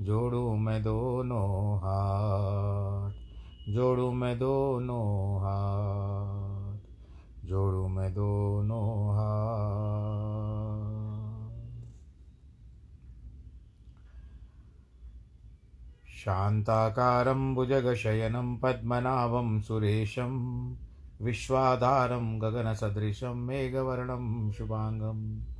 जोड़ू मैं दोनों हाथ, जोड़ू मैं दोनों हाथ, जोड़ू मैं दोनों हाथ। शान्ताकारं भुजगशयनं पद्मनाभं सुरेशं, विश्वाधारं गगनसदृशं मेघवर्णं शुभाङ्गम्।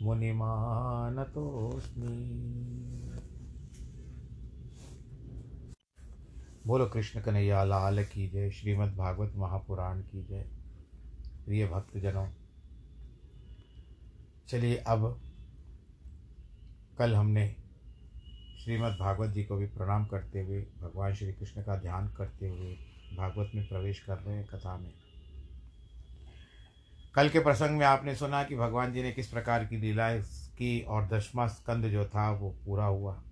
मुनिमानतोऽस्मि। बोलो कृष्ण कन्हैया, लाल की जय श्रीमद् भागवत महापुराण की जय। प्रिय भक्तजनों, चलिए अब कल हमने श्रीमद् भागवत जी को भी प्रणाम करते हुए, भगवान श्री कृष्ण का ध्यान करते हुए भागवत में प्रवेश कर रहे हैं कथा में। कल के प्रसंग में आपने सुना कि भगवान जी ने किस प्रकार की लीलाएँ की और दशमा स्कंद जो था वो पूरा हुआ।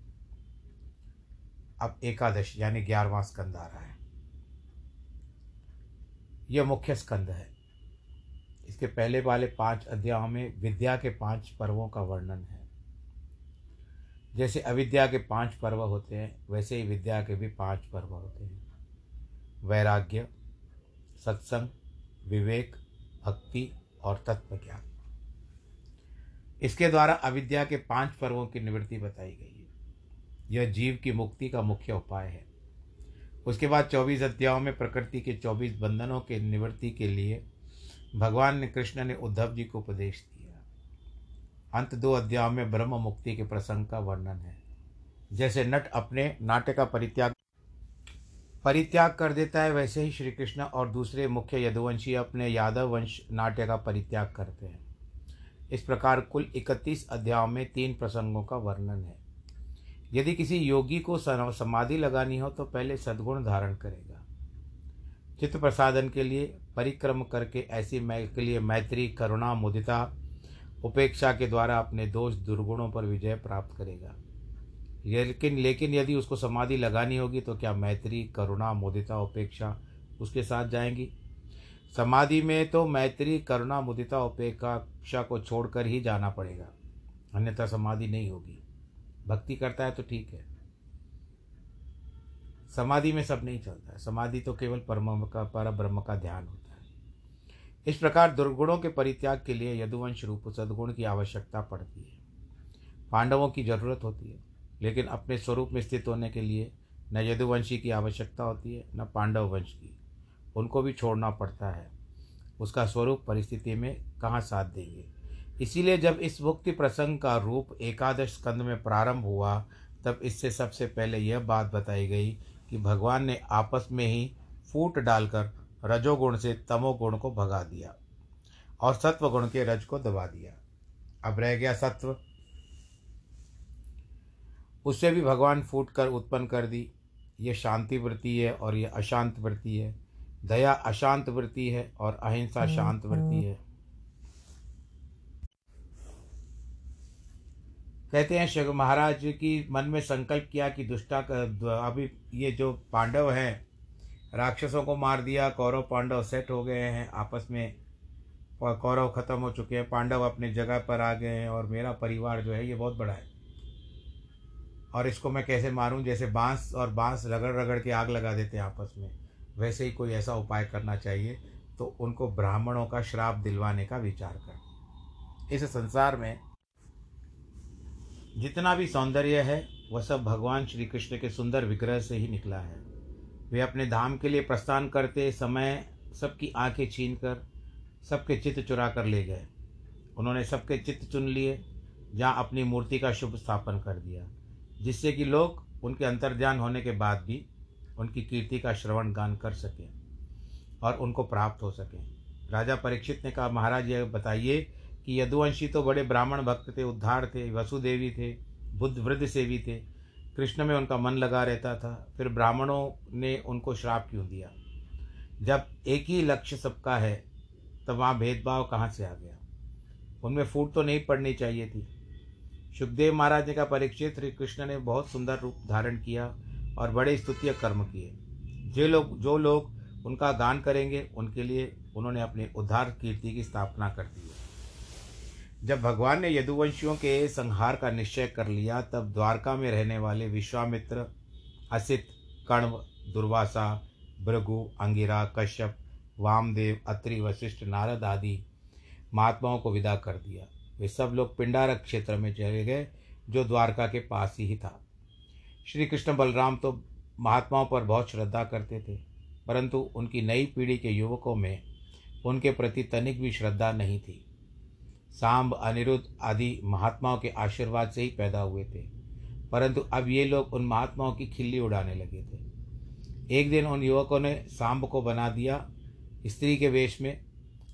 अब एकादश यानी ग्यारहवा स्कंद आ रहा है। यह मुख्य स्कंद है। इसके पहले वाले पाँच अध्यायों में विद्या के पाँच पर्वों का वर्णन है। जैसे अविद्या के पाँच पर्व होते हैं, वैसे ही विद्या के भी पाँच पर्व होते हैं। वैराग्य, सत्संग, विवेक भक्ति और तत्व ज्ञान इसके द्वारा अविद्या के पाँच पर्वों की निवृत्ति बताई गई है। यह जीव की मुक्ति का मुख्य उपाय है। उसके बाद चौबीस अध्यायों में प्रकृति के चौबीस बंधनों के निवृत्ति के लिए भगवान ने कृष्ण ने उद्धव जी को उपदेश दिया। अंत दो अध्यायों में ब्रह्म मुक्ति के प्रसंग का वर्णन है। जैसे नट अपने नाट्य का परित्याग परित्याग कर देता है, वैसे ही श्री कृष्ण और दूसरे मुख्य यदुवंशी अपने यादव वंश नाट्य का परित्याग करते हैं। इस प्रकार कुल इकतीस अध्यायों में तीन प्रसंगों का वर्णन है। यदि किसी योगी को समाधि लगानी हो तो पहले सद्गुण धारण करेगा। चित्त प्रसादन के लिए परिक्रम करके ऐसी मै के लिए मैत्री, करुणा, मुदिता, उपेक्षा के द्वारा अपने दोष दुर्गुणों पर विजय प्राप्त करेगा। लेकिन लेकिन यदि उसको समाधि लगानी होगी तो क्या मैत्री, करुणा, मुदिता, उपेक्षा उसके साथ जाएँगी? समाधि में तो मैत्री, करुणा, मुदिता, उपेक्षा को छोड़कर ही जाना पड़ेगा। अन्यथा समाधि नहीं होगी। भक्ति करता है तो ठीक है। समाधि में सब नहीं चलता। है समाधि तो केवल परम का पर ब्रह्म का ध्यान होता है। इस प्रकार दुर्गुणों के परित्याग के लिए यदुवंश रूप सद्गुण की आवश्यकता पड़ती है। पांडवों की ज़रूरत होती है। लेकिन अपने स्वरूप में स्थित होने के लिए न यदुवंशी की आवश्यकता होती है, न पांडव वंश की। उनको भी छोड़ना पड़ता है। उसका स्वरूप परिस्थिति में कहाँ साथ देंगे? इसीलिए जब इस मुक्ति प्रसंग का रूप एकादश स्कंद में प्रारंभ हुआ, तब इससे सबसे पहले यह बात बताई गई कि भगवान ने आपस में ही फूट डालकर रजोगुण से तमोगुण को भगा दिया और सत्वगुण के रज को दबा दिया। अब रह गया सत्व। उससे भी भगवान फूट कर उत्पन्न कर दी। ये शांति वृत्ति है और ये अशांत वृत्ति है। दया अशांत वृत्ति है और अहिंसा शांत वृत्ति है। कहते हैं शिव महाराज की मन में संकल्प किया कि दुष्टा अभी ये जो पांडव हैं राक्षसों को मार दिया कौरव पांडव सेट हो गए हैं आपस में। कौरव खत्म हो चुके हैं पांडव अपने जगह पर आ गए हैं और मेरा परिवार जो है ये बहुत बड़ा है। और इसको मैं कैसे मारूं? जैसे बाँस और बाँस रगड़ रगड़ के आग लगा देते हैं आपस में। वैसे ही कोई ऐसा उपाय करना चाहिए तो उनको ब्राह्मणों का श्राप दिलवाने का विचार कर। इस संसार में जितना भी सौंदर्य है, वह सब भगवान श्री कृष्ण के सुंदर विग्रह से ही निकला है। वे अपने धाम के लिए प्रस्थान करते समय सबकी आँखें छीन कर, सबके चित्त चुरा कर ले गए। उन्होंने सबके चित्त चुन लिए, जहाँ अपनी मूर्ति का शुभ स्थापन कर दिया। जिससे कि लोग उनके अंतर्ध्यान होने के बाद भी उनकी कीर्ति का श्रवण गान कर सकें और उनको प्राप्त हो सकें। राजा परीक्षित ने कहा, महाराज यह बताइए कि यदुवंशी तो बड़े ब्राह्मण भक्त थे, उद्धार थे, वसुदेवी थे, बुद्ध वृद्ध सेवी थे। कृष्ण में उनका मन लगा रहता था, फिर ब्राह्मणों ने उनको श्राप क्यों दिया? जब एक ही लक्ष्य सबका है, तब वहाँ भेदभाव कहाँ से आ गया? उनमें फूट तो नहीं पड़नी चाहिए थी। सुखदेव महाराज ने कहा परीक्षित श्री कृष्ण ने बहुत सुंदर रूप धारण किया और बड़े स्तुतीय कर्म किए। जो लोग जो लोग उनका गान करेंगे, उनके लिए उन्होंने अपने उद्धार कीर्ति की स्थापना कर दी जब भगवान ने यदुवंशियों के संहार का निश्चय कर लिया, तब द्वारका में रहने वाले विश्वामित्र असित, कण्व, दुर्वासा, भृगु, अंगिरा, कश्यप, वामदेव, अत्रि, वशिष्ठ, नारद आदि महात्माओं को विदा कर दिया। वे सब लोग पिंडारक क्षेत्र में चले गए, जो द्वारका के पास ही था। श्री कृष्ण बलराम तो महात्माओं पर बहुत श्रद्धा करते थे, परंतु उनकी नई पीढ़ी के युवकों में उनके प्रति तनिक भी श्रद्धा नहीं थी। सांब, अनिरुद्ध आदि महात्माओं के आशीर्वाद से ही पैदा हुए थे, परंतु अब ये लोग उन महात्माओं की खिल्ली उड़ाने लगे थे। एक दिन उन युवकों ने सांब को बना दिया, स्त्री के वेश में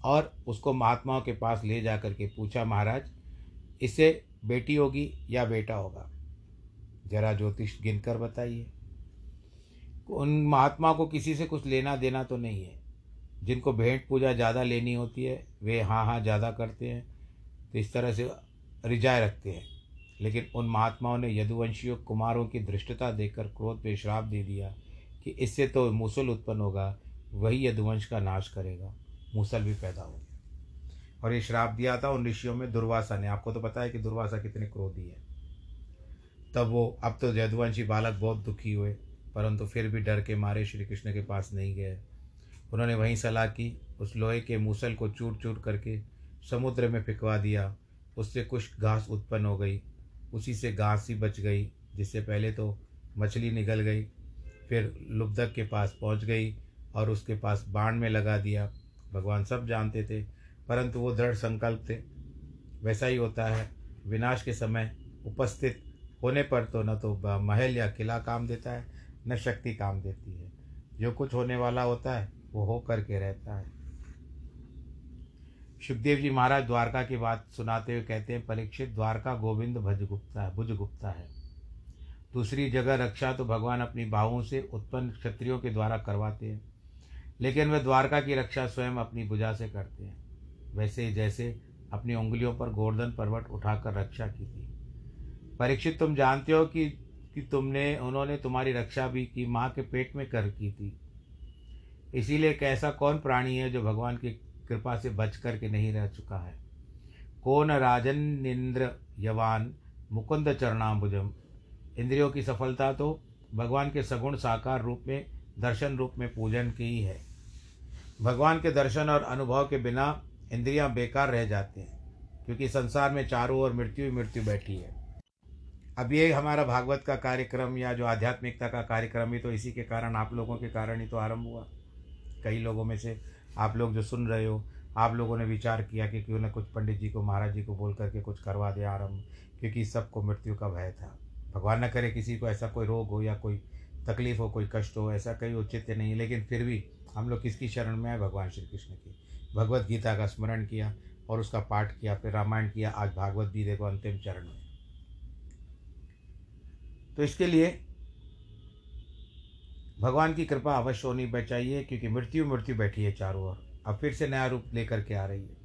और उसको महात्माओं के पास ले जा कर के पूछा, महाराज इससे बेटी होगी या बेटा होगा? जरा ज्योतिष गिनकर बताइए। उन महात्मा को किसी से कुछ लेना देना तो नहीं है। जिनको भेंट पूजा ज़्यादा लेनी होती है, वे हाँ हाँ ज़्यादा करते हैं तो इस तरह से रिजाए रखते हैं। लेकिन उन महात्माओं ने यदुवंशियों, कुमारों की धृष्टता देकर क्रोध पे श्राप दे दिया कि इससे तो मूसल उत्पन्न होगा, वही यदुवंश का नाश करेगा। मूसल भी पैदा हो गया। और ये श्राप दिया था उन ऋषियों में दुर्वासा ने। आपको तो पता है कि दुर्वासा कितने क्रोधी है। तब वो, अब तो यदुवंशी बालक बहुत दुखी हुए, परंतु फिर भी डर के मारे श्री कृष्ण के पास नहीं गए। उन्होंने वहीं सलाह की, उस लोहे के मूसल को चूर चूर करके समुद्र में फिकवा दिया। उससे कुछ घास उत्पन्न हो गई। उसी से घास ही बच गई, जिससे पहले तो मछली निकल गई, फिर लुब्धक के पास पहुँच गई और उसके पास बाण में लगा दिया। भगवान सब जानते थे, परंतु वो दृढ़ संकल्प थे। वैसा ही होता है, विनाश के समय उपस्थित होने पर तो न तो महल या किला काम देता है, न शक्ति काम देती है। जो कुछ होने वाला होता है, वो हो करके रहता है। सुखदेव जी महाराज द्वारका की बात सुनाते हुए कहते हैं, परीक्षित द्वारका गोविंद भज गुप्ता है है। दूसरी जगह रक्षा तो भगवान अपनी बाहुओं से उत्पन्न क्षत्रियों के द्वारा करवाते हैं। लेकिन वे द्वारका की रक्षा स्वयं अपनी भुजा से करते हैं। वैसे ही जैसे अपनी उंगलियों पर गोवर्धन पर्वत उठाकर रक्षा की थी। परीक्षित, तुम जानते हो कि कि तुमने, उन्होंने तुम्हारी रक्षा भी की, माँ के पेट में कर की थी। इसीलिए एक ऐसा कौन प्राणी है जो भगवान की कृपा से बच कर के नहीं रह चुका है? कौन राजन निंद्र यवान मुकुंद चरणाम्बुजम इंद्रियों की सफलता तो भगवान के सगुण साकार रूप में, दर्शन रूप में पूजन की ही है। भगवान के दर्शन और अनुभव के बिना इंद्रियाँ बेकार रह जाती हैं, क्योंकि संसार में चारों ओर मृत्यु ही मृत्यु बैठी है। अब ये हमारा भागवत का कार्यक्रम या जो आध्यात्मिकता का कार्यक्रम ही तो इसी के कारण, आप लोगों के कारण ही तो आरंभ हुआ। कई लोगों में से आप लोग जो सुन रहे हो, आप लोगों ने विचार किया कि क्यों ना कुछ पंडित जी को, महाराज जी को बोल करके कुछ करवा दे आरंभ, क्योंकि सबको मृत्यु का भय था। भगवान न करे किसी को ऐसा कोई रोग हो या कोई तकलीफ़ हो, कोई कष्ट हो, ऐसा कहीं औचित्य नहीं लेकिन फिर भी हम लोग किसकी शरण में आए भगवान श्री कृष्ण की। भगवत गीता का स्मरण किया और उसका पाठ किया, फिर रामायण किया, आज भागवत भी देखो अंतिम चरण में। तो इसके लिए भगवान की कृपा अवश्य होनी चाहिए, क्योंकि मृत्यु मृत्यु बैठी है चारों ओर। अब फिर से नया रूप लेकर के आ रही है।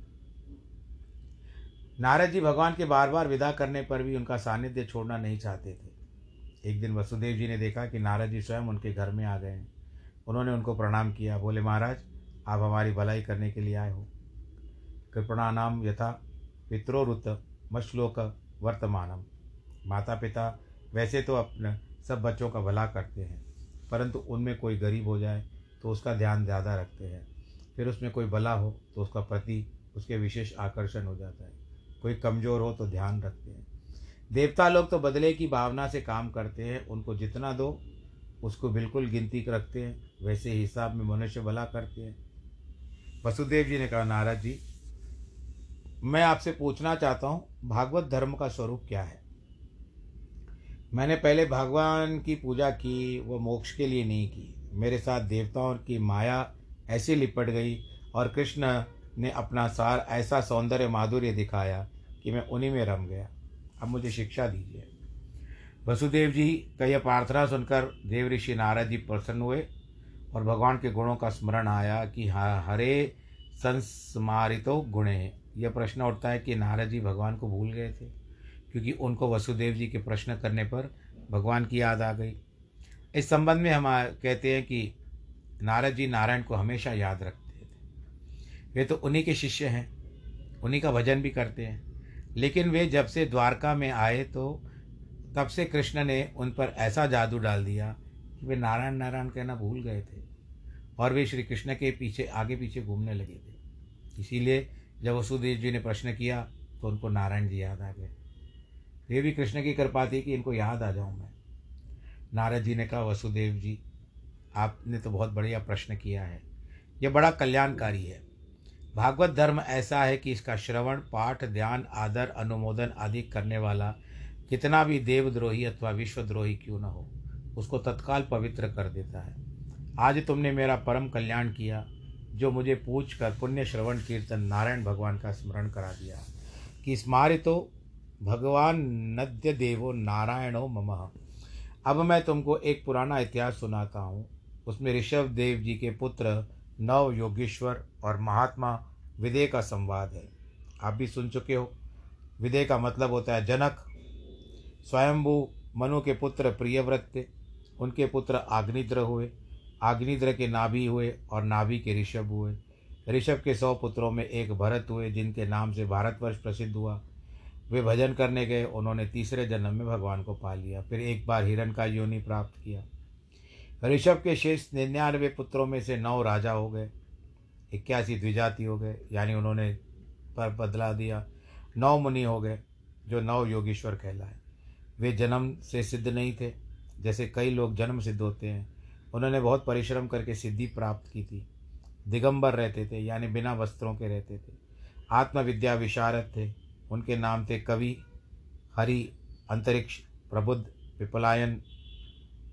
नारद जी भगवान के बार बार विदा करने पर भी उनका सानिध्य छोड़ना नहीं चाहते थे। एक दिन वसुदेव जी ने देखा कि नारद जी स्वयं उनके घर में आ गए हैं। उन्होंने उनको प्रणाम किया, बोले, महाराज, आप हमारी भलाई करने के लिए आए हो। कृपणा नाम यथा पित्रोरुत मश्लोक वर्तमानम। माता पिता वैसे तो अपने सब बच्चों का भला करते हैं, परंतु उनमें कोई गरीब हो जाए तो उसका ध्यान ज़्यादा रखते हैं। फिर उसमें कोई भला हो तो उसका प्रति उसके विशेष आकर्षण हो जाता है। कोई कमज़ोर हो तो ध्यान रखते हैं। देवता लोग तो बदले की भावना से काम करते हैं, उनको जितना दो उसको बिल्कुल गिनती रखते हैं, वैसे हिसाब में मनुष्य भला करते हैं। वसुदेव जी ने कहा, नारद जी, मैं आपसे पूछना चाहता हूँ, भागवत धर्म का स्वरूप क्या है? मैंने पहले भगवान की पूजा की, वो मोक्ष के लिए नहीं की। मेरे साथ देवताओं की माया ऐसी लिपट गई और कृष्ण ने अपना सार, ऐसा सौंदर्य माधुर्य दिखाया कि मैं उन्हीं में रम गया। अब मुझे शिक्षा दीजिए। वसुदेव जी का यह प्रार्थना सुनकर देव ऋषि नारद जी प्रसन्न हुए और भगवान के गुणों का स्मरण आया कि हरे संस्मारितो गुणे। यह प्रश्न उठता है कि नारद जी भगवान को भूल गए थे, क्योंकि उनको वसुदेव जी के प्रश्न करने पर भगवान की याद आ गई। इस संबंध में हम कहते हैं कि नारद जी नारायण को हमेशा याद रखते थे। वे तो उन्हीं के शिष्य हैं, उन्हीं का भजन भी करते हैं, लेकिन वे जब से द्वारका में आए तो तब से कृष्ण ने उन पर ऐसा जादू डाल दिया कि वे नारायण नारायण कहना भूल गए थे और वे श्री कृष्ण के पीछे, आगे पीछे घूमने लगे थे। इसीलिए जब वसुदेव जी ने प्रश्न किया तो उनको नारायण जी याद आ गए। भी कृष्ण की कृपा थी कि इनको याद आ जाऊँ मैं। नारद जी ने कहा, वसुदेव जी, आपने तो बहुत बढ़िया प्रश्न किया है। यह बड़ा कल्याणकारी है। भागवत धर्म ऐसा है कि इसका श्रवण, पाठ, ध्यान, आदर, अनुमोदन आदि करने वाला कितना भी देवद्रोही अथवा विश्वद्रोही क्यों न हो, उसको तत्काल पवित्र कर देता है। आज तुमने मेरा परम कल्याण किया, जो मुझे पूछ कर पुण्य श्रवण कीर्तन नारायण भगवान का स्मरण करा दिया। कि स्मारितो भगवान नद्य देवो नारायणो मम। अब मैं तुमको एक पुराना इतिहास सुनाता हूँ। उसमें ऋषभ देव जी के पुत्र नव योगेश्वर और महात्मा विदय का संवाद है। आप भी सुन चुके हो। विदय का मतलब होता है जनक स्वयंभू मनु के पुत्र प्रियव्रत थे। उनके पुत्र आग्निद्र हुए। आग्निद्र के नाभि हुए और नाभि के ऋषभ हुए। ऋषभ के सौ पुत्रों में एक भरत हुए, जिनके नाम से भारतवर्ष प्रसिद्ध हुआ। वे भजन करने गए। उन्होंने तीसरे जन्म में भगवान को पा लिया। फिर एक बार हिरण का योनि प्राप्त किया। ऋषभ के शेष निन्यानवे पुत्रों में से नौ राजा हो गए। इक्यासी द्विजाति हो गए। यानी उन्होंने पर बदला दिया। नौ मुनि हो गए, जो नौ योगीश्वर कहलाए। वे जन्म से सिद्ध नहीं थे। जैसे कई लोग जन्म सिद्ध होते हैं, उन्होंने बहुत परिश्रम करके सिद्धि प्राप्त की थी। दिगंबर रहते थे, यानी बिना वस्त्रों के रहते थे। आत्मविद्या विशारद थे। उनके नाम थे कवि, हरि, अंतरिक्ष, प्रबुद्ध पिपलायन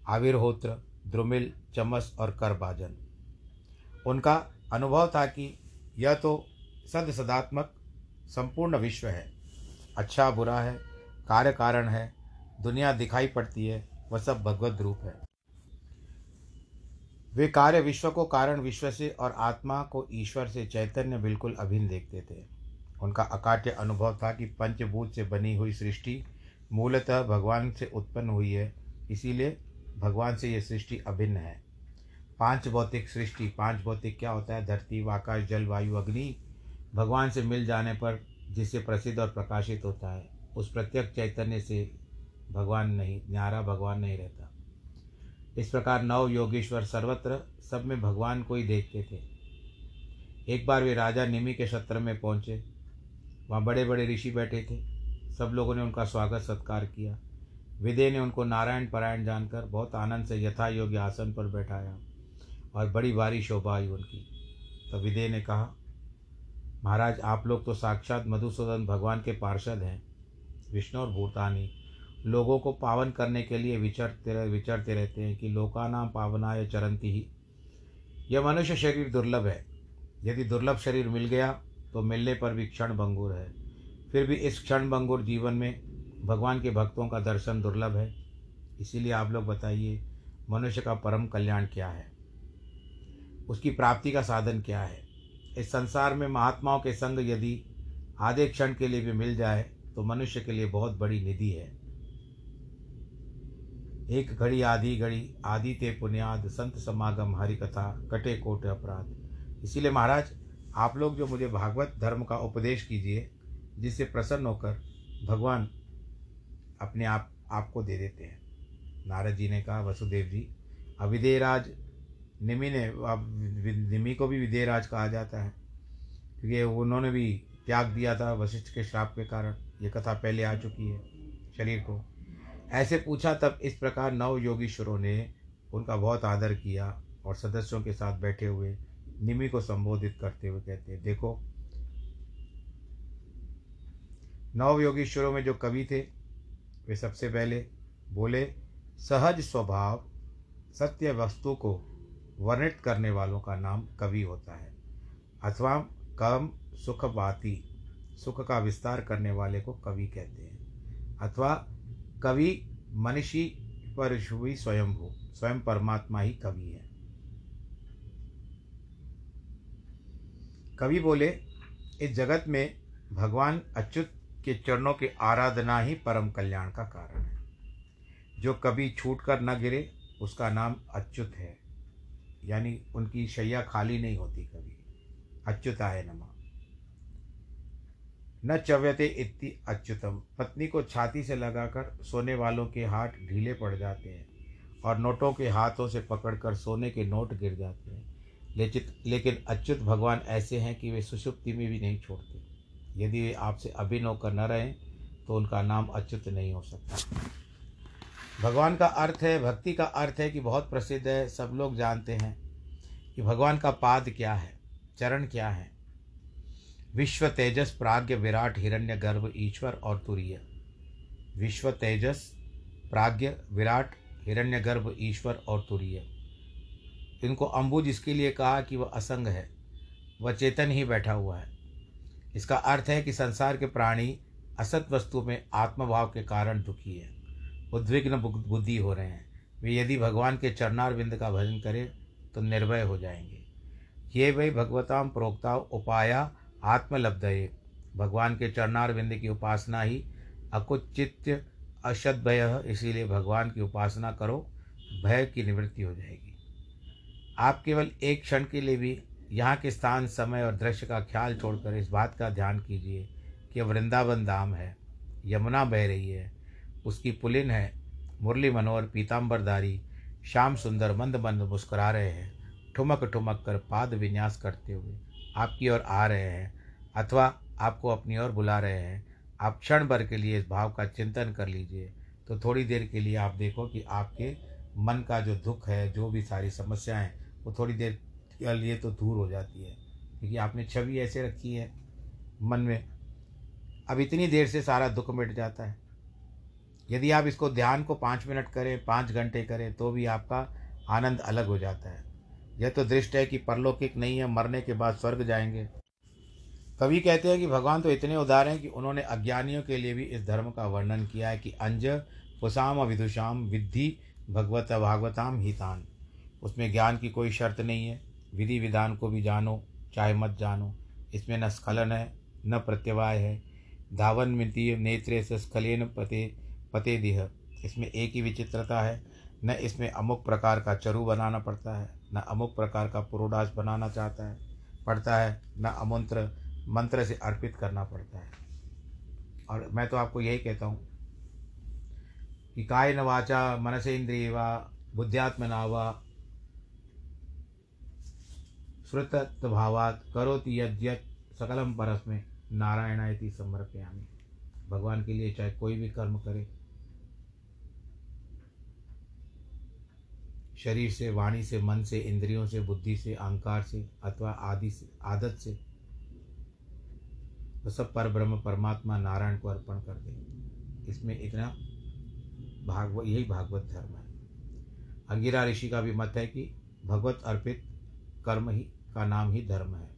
आविर्होत्र, द्रुमिल, चमस और करबाजन। उनका अनुभव था कि यह तो सद सदात्मक संपूर्ण विश्व है। अच्छा बुरा है, कार्य कारण है दुनिया दिखाई पड़ती है, वह सब भगवत रूप है। वे कार्य विश्व को कारण विश्व से और आत्मा को ईश्वर से चैतन्य बिल्कुल अभिन्न देखते थे। उनका अकाट्य अनुभव था कि पंचभूत से बनी हुई सृष्टि मूलतः भगवान से उत्पन्न हुई है, इसीलिए भगवान से यह सृष्टि अभिन्न है। पाँच भौतिक सृष्टि, पाँच भौतिक क्या होता है? धरती, आकाश, जल, वायु, अग्नि, भगवान से मिल जाने पर जिससे प्रसिद्ध और प्रकाशित होता है, उस प्रत्यक्ष चैतन्य से भगवान नहीं, न्यारा भगवान नहीं रहता। इस प्रकार नव योगेश्वर सर्वत्र सब में भगवान को ही देखते थे। एक बार वे राजा निमि के सत्र में पहुँचे। वहाँ बड़े बड़े ऋषि बैठे थे। सब लोगों ने उनका स्वागत सत्कार किया। विदे ने उनको नारायण परायण जानकर बहुत आनंद से यथा योग्य आसन पर बैठाया और बड़ी भारी शोभा आई उनकी। तो विदे ने कहा, महाराज, आप लोग तो साक्षात मधुसूदन भगवान के पार्षद हैं, विष्णु और भूतानी। लोगों को पावन करने के लिए विचरते विचरते रहते हैं कि लोकानाम पावनाय चरंती ही। यह मनुष्य शरीर दुर्लभ है। यदि दुर्लभ शरीर मिल गया तो मिलने पर भी क्षण भंगुर है। फिर भी इस क्षण भंगुर जीवन में भगवान के भक्तों का दर्शन दुर्लभ है। इसीलिए आप लोग बताइए, मनुष्य का परम कल्याण क्या है? उसकी प्राप्ति का साधन क्या है? इस संसार में महात्माओं के संग यदि आधे क्षण के लिए भी मिल जाए तो मनुष्य के लिए बहुत बड़ी निधि है। एक घड़ी, आधी घड़ी आदि ते पुण्याद, संत समागम हरि कथा कटे कोट अपराध। इसीलिए महाराज, आप लोग जो मुझे भागवत धर्म का उपदेश कीजिए, जिससे प्रसन्न होकर भगवान अपने आप, आपको दे देते हैं। नारद जी ने कहा, वसुदेव जी अविदेराज निमि ने निमि को भी विदेराज कहा जाता है, क्योंकि उन्होंने भी त्याग दिया था वशिष्ठ के श्राप के कारण। ये कथा पहले आ चुकी है शरीर को। ऐसे पूछा तब इस प्रकार नव योगीश्वरों ने उनका बहुत आदर किया और सदस्यों के साथ बैठे हुए निमि को संबोधित करते हुए कहते हैं, देखो, नव योगीश्वरों में जो कवि थे, वे सबसे पहले बोले, सहज स्वभाव सत्य वस्तु को वर्णित करने वालों का नाम कवि होता है। अथवा कम सुखवाती, सुख का विस्तार करने वाले को कवि कहते हैं। अथवा कवि, मनीषी पर भी हो। स्वयं परमात्मा ही कवि है। कवि बोले, इस जगत में भगवान अच्युत के चरणों की आराधना ही परम कल्याण का कारण है। जो कभी छूट कर न गिरे, उसका नाम अच्युत है। यानी उनकी शैया खाली नहीं होती कभी। अच्युताय नमा। न चव्यते इति अच्युतम। पत्नी को छाती से लगाकर सोने वालों के हाथ ढीले पड़ जाते हैं और नोटों के हाथों से पकड़कर सोने के नोट गिर जाते हैं। लेकिन लेकिन अच्युत भगवान ऐसे हैं कि वे सुषुप्ति में भी नहीं छोड़ते। यदि वे आपसे अभिन्न होकर न रहें तो उनका नाम अच्युत नहीं हो सकता। भगवान का अर्थ है, भक्ति का अर्थ है कि बहुत प्रसिद्ध है, सब लोग जानते हैं कि भगवान का पाद क्या है, चरण क्या है विश्व तेजस प्राग्ञ विराट हिरण्य गर्भ ईश्वर और तुरीय। विश्व तेजस प्राग्ञ विराट हिरण्य गर्भ ईश्वर और तुरीय। इनको अम्बुज इसके लिए कहा कि वह असंग है, वह चेतन ही बैठा हुआ है। इसका अर्थ है कि संसार के प्राणी असत वस्तु में आत्मभाव के कारण दुखी है, उद्विग्न बुद्धि हो रहे हैं। वे यदि भगवान के चरणार बिंद का भजन करें तो निर्भय हो जाएँगे। ये वही भगवताम प्रोक्ता उपाया आत्मलब्धये। भगवान के चरणार बिंद की उपासना ही अकुचित्य अशद भय इसीलिए भगवान की उपासना करो, भय की निवृत्ति हो जाएगी। आप केवल एक क्षण के लिए भी यहाँ के स्थान, समय और दृश्य का ख्याल छोड़कर इस बात का ध्यान कीजिए कि वृंदावन धाम है, यमुना बह रही है, उसकी पुलिन है, मुरली मनोहर पीताम्बरधारी श्याम सुंदर मंद मंद मुस्कुरा रहे हैं, ठुमक ठुमक कर पाद विन्यास करते हुए। आपकी ओर आ रहे हैं, अथवा आपको अपनी ओर बुला रहे हैं, आप क्षण भर के लिए इस भाव का चिंतन कर लीजिए। तो थोड़ी देर के लिए आप देखो कि आपके मन का जो दुख है, जो भी सारी समस्याएँ वो थोड़ी देर के लिए तो दूर हो जाती है। क्योंकि आपने छवि ऐसे रखी है मन में। अब इतनी देर से सारा दुख मिट जाता है। यदि आप इसको ध्यान को पाँच मिनट करें, पाँच घंटे करें तो भी आपका आनंद अलग हो जाता है। यह तो दृष्ट है कि परलौकिक नहीं है, मरने के बाद स्वर्ग जाएँगे। कवि कहते हैं कि भगवान तो इतने उदार हैं कि उन्होंने अज्ञानियों के लिए भी इस धर्म का वर्णन किया है कि अंज, पुसाम विदुषाम विद्धि, भगवत, भागवताम, हितान। उसमें ज्ञान की कोई शर्त नहीं है। विधि विधान को भी जानो, चाहे मत जानो। इसमें न स्खलन है, न प्रत्यवाय है। धावन मिति नेत्रे से स्खलेन पते पते दिह। इसमें एक ही विचित्रता है, न इसमें अमुक प्रकार का चरु बनाना पड़ता है। न अमुक प्रकार का पुरोडास बनाना चाहता है पड़ता है, न अमंत्र, मंत्र से अर्पित करना पड़ता है। और मैं तो आपको यही कहता हूँ कि काय न वाचा, मनस इंद्रिय वा, बुद्ध्यात्मना वा श्रुत भावात करोति यद्यत सकलम परस्में नारायण इति समर्पयामी। भगवान के लिए चाहे कोई भी कर्म करे शरीर से, वाणी से, मन से, इंद्रियों से, बुद्धि से, अहंकार से अथवा आदि से, आदत से। तो सब पर ब्रह्म, परमात्मा, नारायण को अर्पण कर दे। इसमें इतना भागवत यही भागवत धर्म है। अंगिरा ऋषि का भी मत है कि भगवत अर्पित कर्म ही, का नाम ही धर्म है।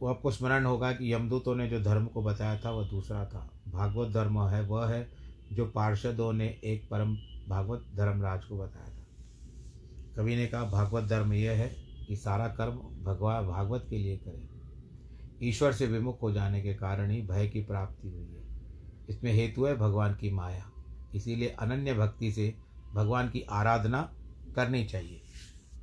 वो आपको स्मरण होगा कि यमदूतों ने जो धर्म को बताया था वह दूसरा था। भागवत धर्म है, वह है जो पार्षदों ने एक परम भागवत धर्मराज को बताया था। कवि ने कहा, भागवत धर्म यह है कि सारा कर्म भगवान भागवत के लिए करें। ईश्वर से विमुख हो जाने के कारण ही भय की प्राप्ति हुई है। इसमें हेतु है भगवान की माया। इसीलिए अनन्य भक्ति से भगवान की आराधना करनी चाहिए।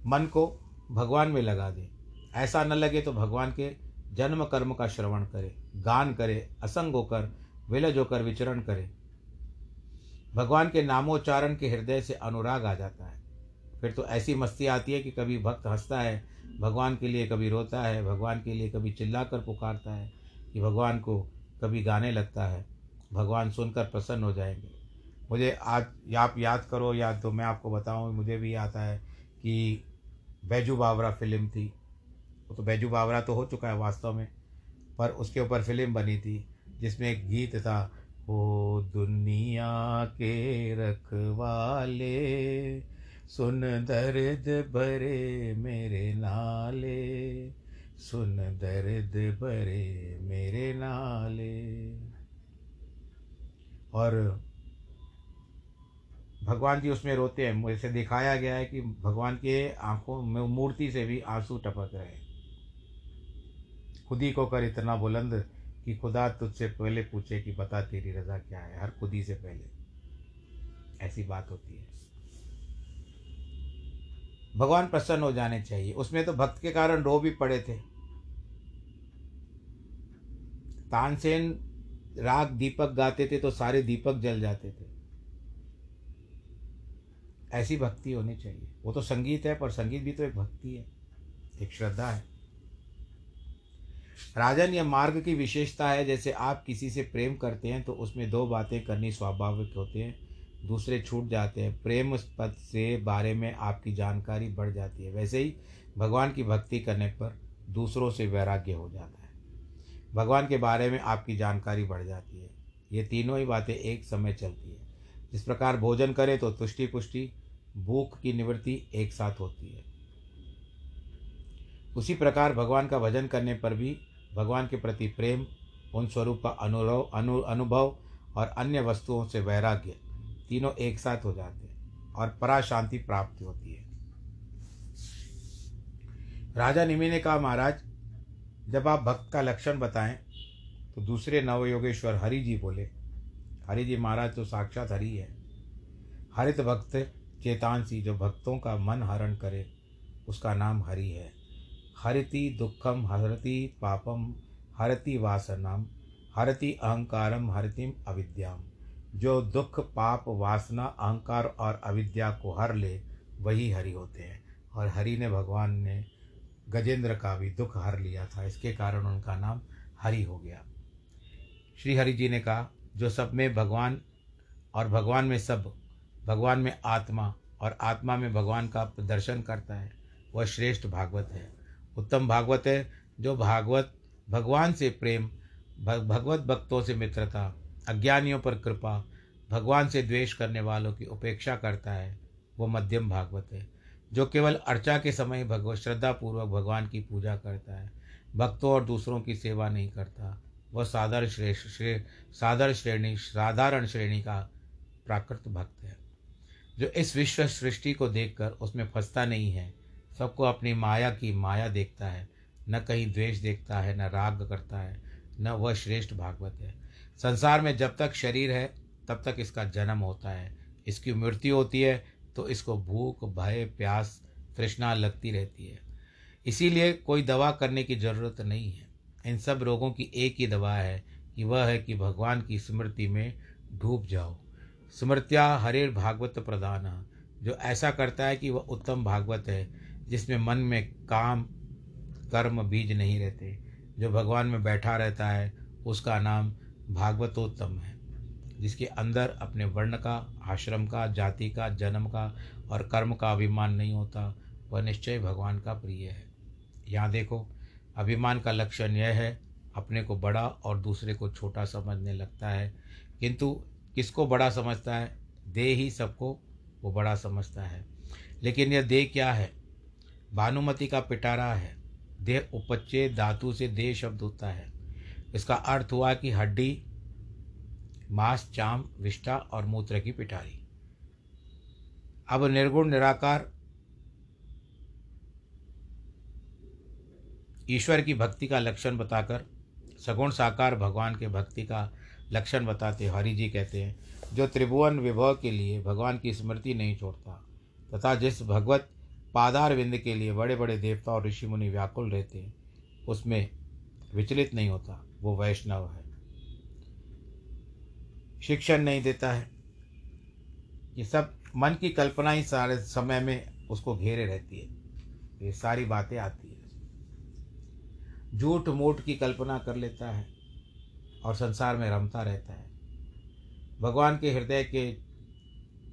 मन को भगवान में लगा दें। ऐसा न लगे तो भगवान के जन्म कर्म का श्रवण करे, गान करे, असंग होकर, विलज होकर विचरण करे। भगवान के नामोच्चारण के हृदय से अनुराग आ जाता है। फिर तो ऐसी मस्ती आती है कि कभी भक्त हंसता है, भगवान के लिए कभी रोता है, भगवान के लिए कभी चिल्ला कर पुकारता है कि भगवान को कभी गाने लगता है, भगवान सुनकर प्रसन्न हो जाएँगे। मुझे आज, आप याद करो या तो मैं आपको बताऊँ, मुझे भी आता है कि बैजू बावरा फ़िल्म थी। वो तो बैजू बावरा तो हो चुका है वास्तव में, पर उसके ऊपर फ़िल्म बनी थी, जिसमें एक गीत था ओ दुनिया के रखवाले, सुन दर्द भरे मेरे नाले, सुन दर्द भरे मेरे नाले। और भगवान जी उसमें रोते हैं, मुझे दिखाया गया है कि भगवान के आँखों में मूर्ति से भी आँसू टपक रहे हैं। खुद ही को कर इतना बुलंद कि खुदा तुझसे पहले पूछे कि बता तेरी रज़ा क्या है? हर खुदी से पहले। ऐसी बात होती है। भगवान प्रसन्न हो जाने चाहिए। उसमें तो भक्त के कारण रो भी पड़े थे। तानसेन राग दीपक गाते थे तो सारे दीपक जल जाते थे। ऐसी भक्ति होनी चाहिए। वो तो संगीत है, पर संगीत भी तो एक भक्ति है। एक श्रद्धा है। राजन, यह मार्ग की विशेषता है, जैसे आप किसी से प्रेम करते हैं तो उसमें दो बातें करनी स्वाभाविक होते हैं। दूसरे छूट जाते हैं। प्रेम पद से बारे में आपकी जानकारी बढ़ जाती है। वैसे ही भगवान की भक्ति करने पर दूसरों से वैराग्य हो जाता है। भगवान के बारे में आपकी जानकारी बढ़ जाती है। ये तीनों ही बातें एक समय चलती है। जिस प्रकार भोजन करें तो तुष्टि पुष्टि भूख की निवृत्ति एक साथ होती है। उसी प्रकार भगवान का भजन करने पर भी भगवान के प्रति प्रेम, उन स्वरूप का अनुरव, अनु, अनुभव और अन्य वस्तुओं से वैराग्य तीनों एक साथ हो जाते हैं और परा शांति प्राप्त होती है। राजा निमि ने कहा, महाराज, जब आप भक्त का लक्षण बताएँ तो दूसरे नवयोगेश्वर हरि जी बोले, हरि जी महाराज तो साक्षात हरि है। हरित भक्त चेतांसी, जो भक्तों का मन हरण करे, उसका नाम हरि है। हरति दुखम हरति पापम हरति वासनाम हरति अहंकारम हरतिम अविद्याम जो दुख, पाप, वासना, अहंकार और अविद्या को हर ले, वही हरि होते हैं। और हरि ने भगवान ने गजेंद्र का भी दुख हर लिया था। इसके कारण उनका नाम हरि हो गया। श्री हरि जी ने कहा, जो सब में भगवान और भगवान में सब, भगवान में आत्मा और आत्मा में भगवान का दर्शन करता है, वह श्रेष्ठ भागवत है। उत्तम भागवत है, जो भागवत भगवान से प्रेम भगवत भक्तों से मित्रता, अज्ञानियों पर कृपा, भगवान से द्वेष करने वालों की उपेक्षा करता है, वो मध्यम भागवत है, जो केवल अर्चा के समय भगवत, श्रद्धापूर्वक भगवान की पूजा करता है। भक्तों और दूसरों की सेवा नहीं करता, वह साधारण श्रेष्ठ, श्रे साधारण श्रेणी साधारण श्रेणी का प्राकृत भक्त है। जो इस विश्व सृष्टि को देखकर उसमें फंसता नहीं है सबको अपनी माया की माया देखता है, न कहीं द्वेष देखता है, न राग करता है, न वह श्रेष्ठ भागवत है। संसार में जब तक शरीर है, तब तक इसका जन्म होता है। इसकी मृत्यु होती है तो इसको भूख, भय, प्यास, तृष्णा लगती रहती है। इसीलिए कोई दवा करने की ज़रूरत नहीं है। इन सब रोगों की एक ही दवा है कि वह है कि भगवान की स्मृति में डूब जाओ। स्मृत्या हरे भागवत प्रधान, जो ऐसा करता है कि वह उत्तम भागवत है जिसमें मन में काम, कर्म, बीज नहीं रहते। जो भगवान में बैठा रहता है, उसका नाम भागवतोत्तम है, जिसके अंदर अपने वर्ण का, आश्रम का, जाति का, जन्म का और कर्म का अभिमान नहीं होता, वह निश्चय भगवान का प्रिय है। यहाँ देखो, अभिमान का लक्षण यह है, अपने को बड़ा और दूसरे को छोटा समझने लगता है। किंतु किसको बड़ा समझता है? दे ही सबको वो बड़ा समझता है। लेकिन यह देह क्या है? भानुमति का पिटारा है। देह उपच्चे धातु से देह शब्द होता है। इसका अर्थ हुआ कि हड्डी, मांस, चाम, विष्ठा और मूत्र की पिटारी। अब निर्गुण, निराकार ईश्वर की भक्ति का लक्षण बताकर, सगुण साकार भगवान के भक्ति का लक्षण बताते हरि जी कहते हैं, जो त्रिभुवन विभव के लिए भगवान की स्मृति नहीं छोड़ता, तथा जिस भगवत पादार विंद के लिए बड़े बड़े देवता और ऋषि मुनि व्याकुल रहते हैं। उसमें विचलित नहीं होता, वो वैष्णव है। शिक्षण नहीं देता है। ये सब मन की कल्पना ही सारे समय में उसको घेरे रहती है। ये सारी बातें आती है। झूठ मूठ की कल्पना कर लेता है और संसार में रमता रहता है। भगवान के हृदय के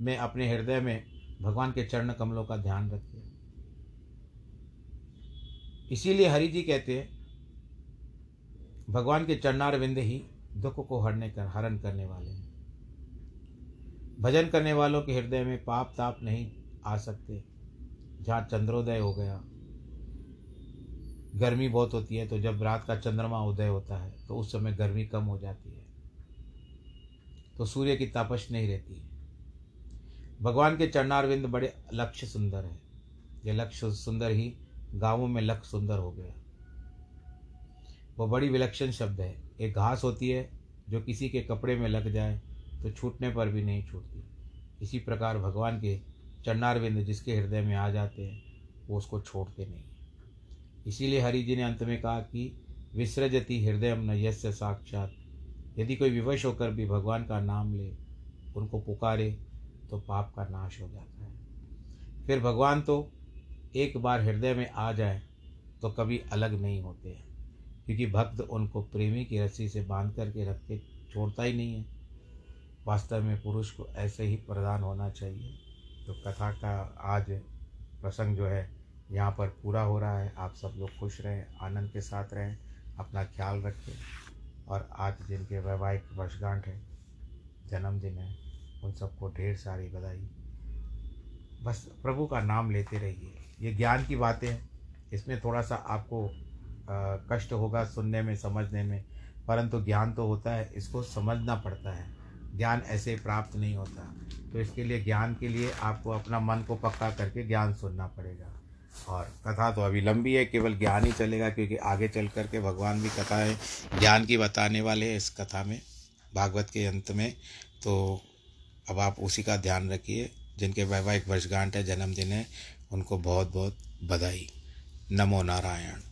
में, अपने हृदय में भगवान के चरण कमलों का ध्यान रखिए इसीलिए हरि जी कहते हैं, भगवान के चरणार विंद ही दुख को हरने कर, हरण करने वाले हैं। भजन करने वालों के हृदय में पाप ताप नहीं आ सकते, जहाँ चंद्रोदय हो गया। गर्मी बहुत होती है तो जब रात का चंद्रमा उदय होता है तो उस समय गर्मी कम हो जाती है। तो सूर्य की तापश नहीं रहती है। भगवान के चरणारविंद बड़े लक्ष्य सुंदर है। ये लक्ष्य सुंदर ही गाँवों में लक्ष्य सुंदर हो गया। वो बड़ी विलक्षण शब्द है। एक घास होती है जो किसी के कपड़े में लग जाए तो छूटने पर भी नहीं छूटती। इसी प्रकार भगवान के चन्नारविंद जिसके हृदय में आ जाते हैं, वो उसको छोड़ते नहीं। इसीलिए हरि जी ने अंत में कहा कि विसृजति हृदय न यस्य साक्षात। यदि कोई विवश होकर भी भगवान का नाम ले, उनको पुकारे तो पाप का नाश हो जाता है। फिर भगवान तो एक बार हृदय में आ जाए तो कभी अलग नहीं होते हैं। क्योंकि भक्त उनको प्रेमी की रस्सी से बाँध करके रख के छोड़ता ही नहीं है। वास्तव में पुरुष को ऐसे ही प्रदान होना चाहिए। तो कथा का आज प्रसंग जो है, यहाँ पर पूरा हो रहा है। आप सब लोग खुश रहें, आनंद के साथ रहें, अपना ख्याल रखें। और आज जिनके वैवाहिक वर्षगांठ है, जन्मदिन है, उन सबको ढेर सारी बधाई। बस प्रभु का नाम लेते रहिए। ये ज्ञान की बातें हैं इसमें थोड़ा सा आपको कष्ट होगा सुनने में, समझने में, परंतु ज्ञान तो होता है, इसको समझना पड़ता है। ज्ञान ऐसे प्राप्त नहीं होता। तो इसके लिए, ज्ञान के लिए आपको अपना मन को पक्का करके ज्ञान सुनना पड़ेगा। और कथा तो अभी लंबी है, केवल ज्ञान ही चलेगा, क्योंकि आगे चल कर के भगवान भी कथाएँ, ज्ञान की बताने वाले हैं इस कथा में, भागवत के अंत में। तो अब आप उसी का ध्यान रखिए, जिनके वैवाहिक वर्षगांठ है, जन्मदिन है उनको बहुत बहुत बधाई। नमो नारायण।